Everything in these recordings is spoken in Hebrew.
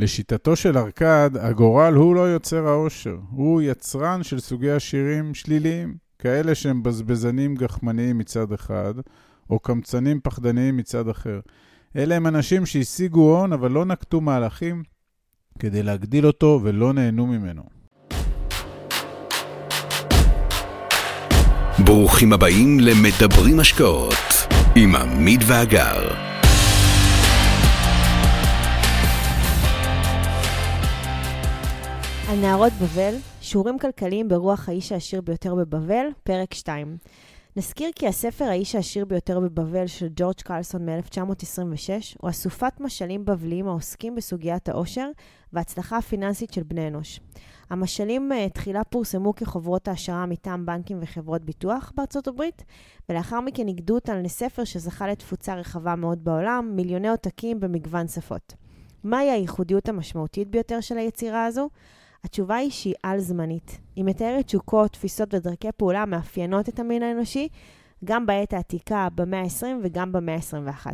לשיטתו של ארכד, הגורל הוא לא יוצר העושר, הוא יצרן של סוגי עשירים שליליים, כאלה שהם בזבזנים גחמניים מצד אחד, או קמצנים פחדניים מצד אחר. אלה הם אנשים שהשיגו הון, אבל לא נקטו מהלכים כדי להגדיל אותו ולא נהנו ממנו. ברוכים הבאים למדברים השקעות עם עמית ואגר. על נערות בבל, שיעורים כלכליים ברוח האיש העשיר ביותר בבבל, פרק 2. נזכיר כי הספר האיש העשיר ביותר בבבל של ג'ורג' קרלסון מ-1926 הוא אסופת משלים בבליים העוסקים בסוגיית העושר וההצלחה הפיננסית של בני אנוש. המשלים uh, תחילה פורסמו כחוברות העשרה מטעם בנקים וחברות ביטוח בארצות הברית, ולאחר מכן נגדו אותן לספר שזכה לתפוצה רחבה מאוד בעולם, מיליוני עותקים במגוון שפות. מהי הייחודיות המשמעותית ביותר של היצירה הזו? התשובה היא שהיא על-זמנית. היא מתארת תשוקות, תפיסות ודרכי פעולה המאפיינות את המין האנושי, גם בעת העתיקה, במאה ה-20 וגם במאה ה-21.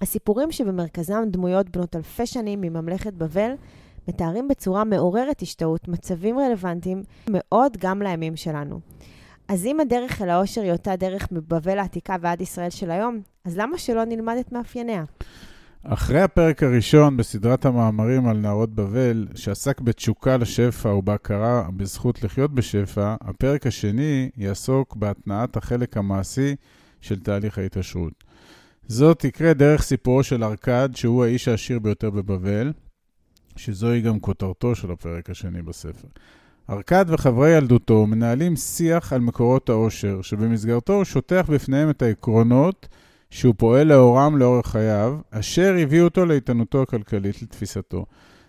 הסיפורים שבמרכזם דמויות בנות אלפי שנים מממלכת בבל, מתארים בצורה מעוררת השתאות מצבים רלוונטיים מאוד גם לימים שלנו. אז אם הדרך אל העושר היא אותה דרך מבבל העתיקה ועד ישראל של היום, אז למה שלא נלמד את מאפייניה? אחרי הפרק הראשון בסדרת המאמרים על נערות בבל, שעסק בתשוקה לשפע ובהכרה בזכות לחיות בשפע, הפרק השני יעסוק בהתנעת החלק המעשי של תהליך ההתעשרות. זאת תקרה דרך סיפורו של ארכד, שהוא האיש העשיר ביותר בבבל, שזוהי גם כותרתו של הפרק השני בספר. ארכד וחברי ילדותו מנהלים שיח על מקורות העושר, שבמסגרתו הוא שוטח בפניהם את העקרונות שהוא פועל לאורם לאורך חייו, אשר הביאו אותו לאיתנותו הכלכלית לתפיסתו.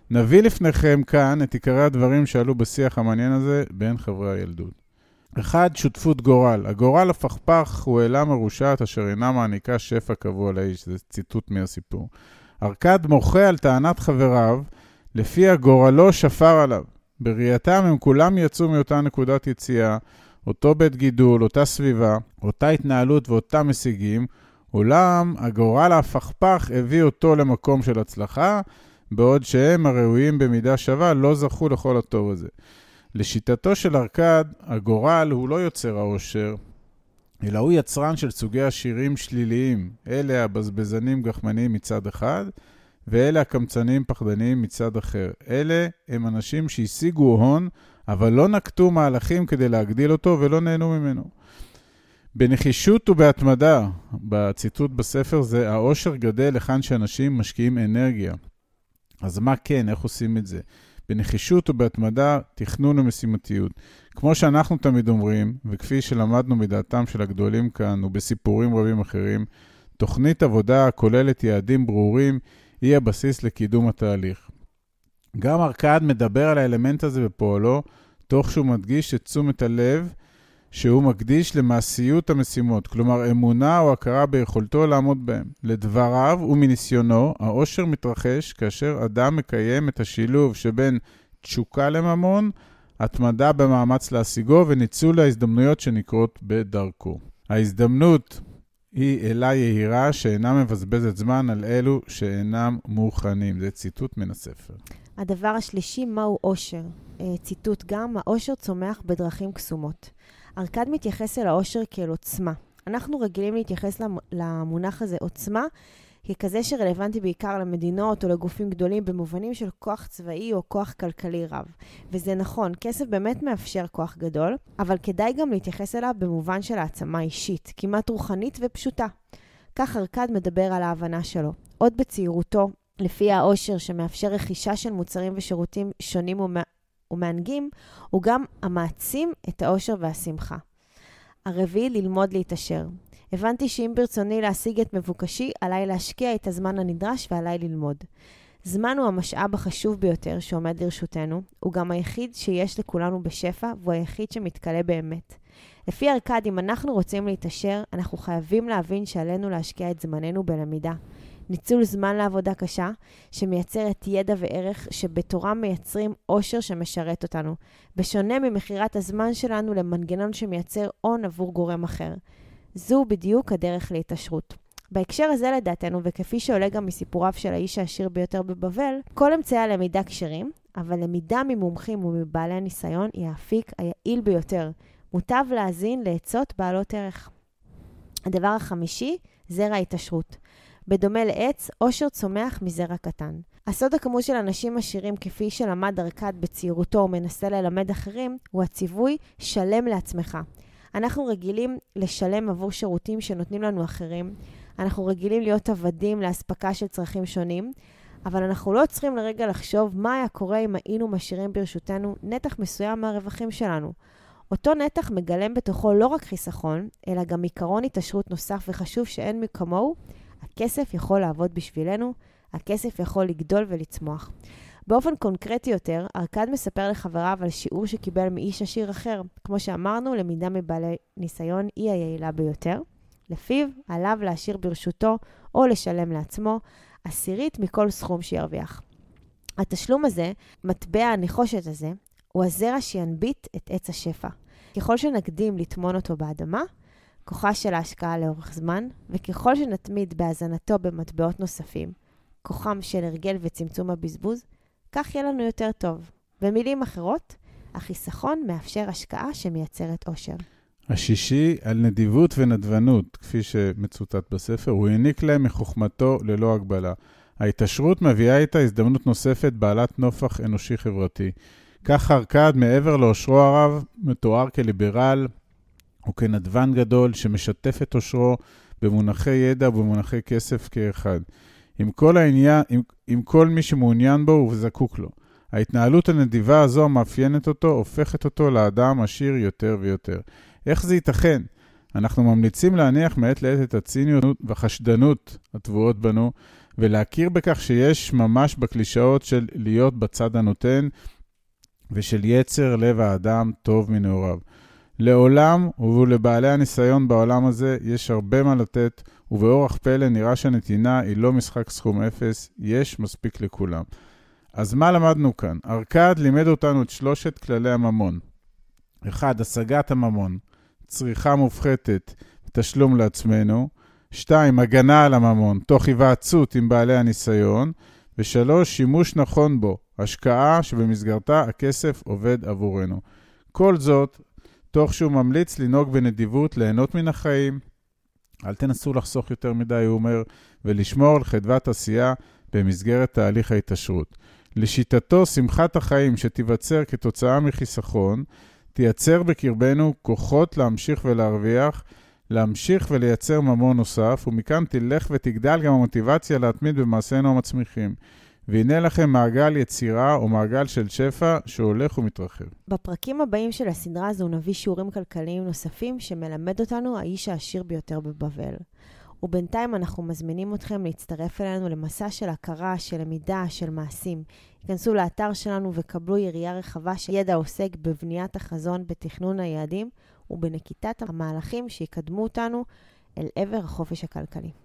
נביא לפניכם כאן את עיקרי הדברים שעלו בשיח המעניין הזה בין חברי הילדות. 1. שותפות גורל. הגורל הפכפך הוא אלה מרושעת אשר אינה מעניקה שפע קבוע לאיש. זה ציטוט מהסיפור. ארכד מוחה על טענת חבריו, לפיה גורלו שפר עליו. בראייתם הם כולם יצאו מאותה נקודת יציאה, אותו בית גידול, אותה סביבה, אותה התנהלות ואותם הישגים, אולם הגורל ההפכפך הביא אותו למקום של הצלחה, בעוד שהם הראויים במידה שווה לא זכו לכל הטוב הזה. לשיטתו של ארכד, הגורל הוא לא יוצר העושר, אלא הוא יצרן של סוגי עשירים שליליים. אלה הבזבזנים גחמניים מצד אחד, ואלה הקמצנים פחדניים מצד אחר. אלה הם אנשים שהשיגו הון, אבל לא נקטו מהלכים כדי להגדיל אותו ולא נהנו ממנו. בנחישות ובהתמדה, בציטוט בספר זה, העושר גדל היכן שאנשים משקיעים אנרגיה. אז מה כן, איך עושים את זה? בנחישות ובהתמדה, תכנון ומשימתיות. כמו שאנחנו תמיד אומרים, וכפי שלמדנו מדעתם של הגדולים כאן ובסיפורים רבים אחרים, תוכנית עבודה הכוללת יעדים ברורים היא הבסיס לקידום התהליך. גם ארכד מדבר על האלמנט הזה בפועלו, תוך שהוא מדגיש את תשומת הלב שהוא מקדיש למעשיות המשימות, כלומר אמונה או הכרה ביכולתו לעמוד בהם. לדבריו ומניסיונו, העושר מתרחש כאשר אדם מקיים את השילוב שבין תשוקה לממון, התמדה במאמץ להשיגו וניצול ההזדמנויות שנקרות בדרכו. ההזדמנות היא אלה יהירה שאינה מבזבזת זמן על אלו שאינם מוכנים. זה ציטוט מן הספר. הדבר השלישי, מהו עושר? אה, ציטוט גם, העושר צומח בדרכים קסומות. ארכד מתייחס אל העושר כאל עוצמה. אנחנו רגילים להתייחס למונח הזה עוצמה ככזה שרלוונטי בעיקר למדינות או לגופים גדולים במובנים של כוח צבאי או כוח כלכלי רב. וזה נכון, כסף באמת מאפשר כוח גדול, אבל כדאי גם להתייחס אליו במובן של העצמה אישית, כמעט רוחנית ופשוטה. כך ארכד מדבר על ההבנה שלו. עוד בצעירותו, לפי העושר שמאפשר רכישה של מוצרים ושירותים שונים ומענגים, הוא גם המעצים את האושר והשמחה. הרביעי, ללמוד להתעשר. הבנתי שאם ברצוני להשיג את מבוקשי, עליי להשקיע את הזמן הנדרש ועליי ללמוד. זמן הוא המשאב החשוב ביותר שעומד לרשותנו, הוא גם היחיד שיש לכולנו בשפע, והוא היחיד שמתכלה באמת. לפי ארכד, אם אנחנו רוצים להתעשר, אנחנו חייבים להבין שעלינו להשקיע את זמננו בלמידה. ניצול זמן לעבודה קשה, שמייצרת ידע וערך שבתורם מייצרים עושר שמשרת אותנו, בשונה ממכירת הזמן שלנו למנגנון שמייצר הון עבור גורם אחר. זו בדיוק הדרך להתעשרות. בהקשר הזה לדעתנו, וכפי שעולה גם מסיפוריו של האיש העשיר ביותר בבבל, כל אמצעי הלמידה כשרים, אבל למידה ממומחים ומבעלי הניסיון היא האפיק היעיל ביותר. מוטב להאזין לעצות בעלות ערך. הדבר החמישי, זרע התעשרות. בדומה לעץ, עושר צומח מזרע קטן. הסוד הכמות של אנשים עשירים, כפי שלמד ארכד בצעירותו ומנסה ללמד אחרים, הוא הציווי שלם לעצמך. אנחנו רגילים לשלם עבור שירותים שנותנים לנו אחרים, אנחנו רגילים להיות עבדים לאספקה של צרכים שונים, אבל אנחנו לא צריכים לרגע לחשוב מה היה קורה אם היינו משאירים ברשותנו נתח מסוים מהרווחים שלנו. אותו נתח מגלם בתוכו לא רק חיסכון, אלא גם עיקרון התעשרות נוסף וחשוב שאין כמוהו, הכסף יכול לעבוד בשבילנו, הכסף יכול לגדול ולצמוח. באופן קונקרטי יותר, ארכד מספר לחבריו על שיעור שקיבל מאיש עשיר אחר. כמו שאמרנו, למידה מבעלי ניסיון היא היעילה ביותר. לפיו, עליו להשאיר ברשותו או לשלם לעצמו עשירית מכל סכום שירוויח. התשלום הזה, מטבע הנחושת הזה, הוא הזרע שינביט את עץ השפע. ככל שנקדים לטמון אותו באדמה, כוחה של ההשקעה לאורך זמן, וככל שנתמיד בהזנתו במטבעות נוספים, כוחם של הרגל וצמצום הבזבוז, כך יהיה לנו יותר טוב. במילים אחרות, החיסכון מאפשר השקעה שמייצרת עושר. השישי, על נדיבות ונדבנות, כפי שמצוטט בספר, הוא העניק להם מחוכמתו ללא הגבלה. ההתעשרות מביאה איתה הזדמנות נוספת בעלת נופח אנושי-חברתי. כך ארכד, מעבר לאושרו הרב, מתואר כליברל וכנדבן גדול שמשתף את אושרו במונחי ידע ובמונחי כסף כאחד. עם כל, העניין, עם, עם כל מי שמעוניין בו וזקוק לו. ההתנהלות הנדיבה הזו המאפיינת אותו, הופכת אותו לאדם עשיר יותר ויותר. איך זה ייתכן? אנחנו ממליצים להניח מעת לעת את הציניות והחשדנות הטבועות בנו, ולהכיר בכך שיש ממש בקלישאות של להיות בצד הנותן, ושל יצר לב האדם טוב מנעוריו. לעולם ולבעלי הניסיון בעולם הזה יש הרבה מה לתת, ובאורח פלא נראה שהנתינה היא לא משחק סכום אפס, יש מספיק לכולם. אז מה למדנו כאן? ארכד לימד אותנו את שלושת כללי הממון. 1. השגת הממון, צריכה מופחתת, תשלום לעצמנו. 2. הגנה על הממון, תוך היוועצות עם בעלי הניסיון. ו-3. שימוש נכון בו, השקעה שבמסגרתה הכסף עובד עבורנו. כל זאת, תוך שהוא ממליץ לנהוג בנדיבות, ליהנות מן החיים. אל תנסו לחסוך יותר מדי, הוא אומר, ולשמור על חדוות עשייה במסגרת תהליך ההתעשרות. לשיטתו, שמחת החיים שתיווצר כתוצאה מחיסכון, תייצר בקרבנו כוחות להמשיך ולהרוויח, להמשיך ולייצר ממון נוסף, ומכאן תלך ותגדל גם המוטיבציה להתמיד במעשינו המצמיחים. והנה לכם מעגל יצירה או מעגל של שפע שהולך ומתרחב. בפרקים הבאים של הסדרה הזו נביא שיעורים כלכליים נוספים שמלמד אותנו האיש העשיר ביותר בבבל. ובינתיים אנחנו מזמינים אתכם להצטרף אלינו למסע של הכרה, של למידה, של מעשים. היכנסו לאתר שלנו וקבלו יריעה רחבה של ידע עוסק בבניית החזון, בתכנון היעדים ובנקיטת המהלכים שיקדמו אותנו אל עבר החופש הכלכלי.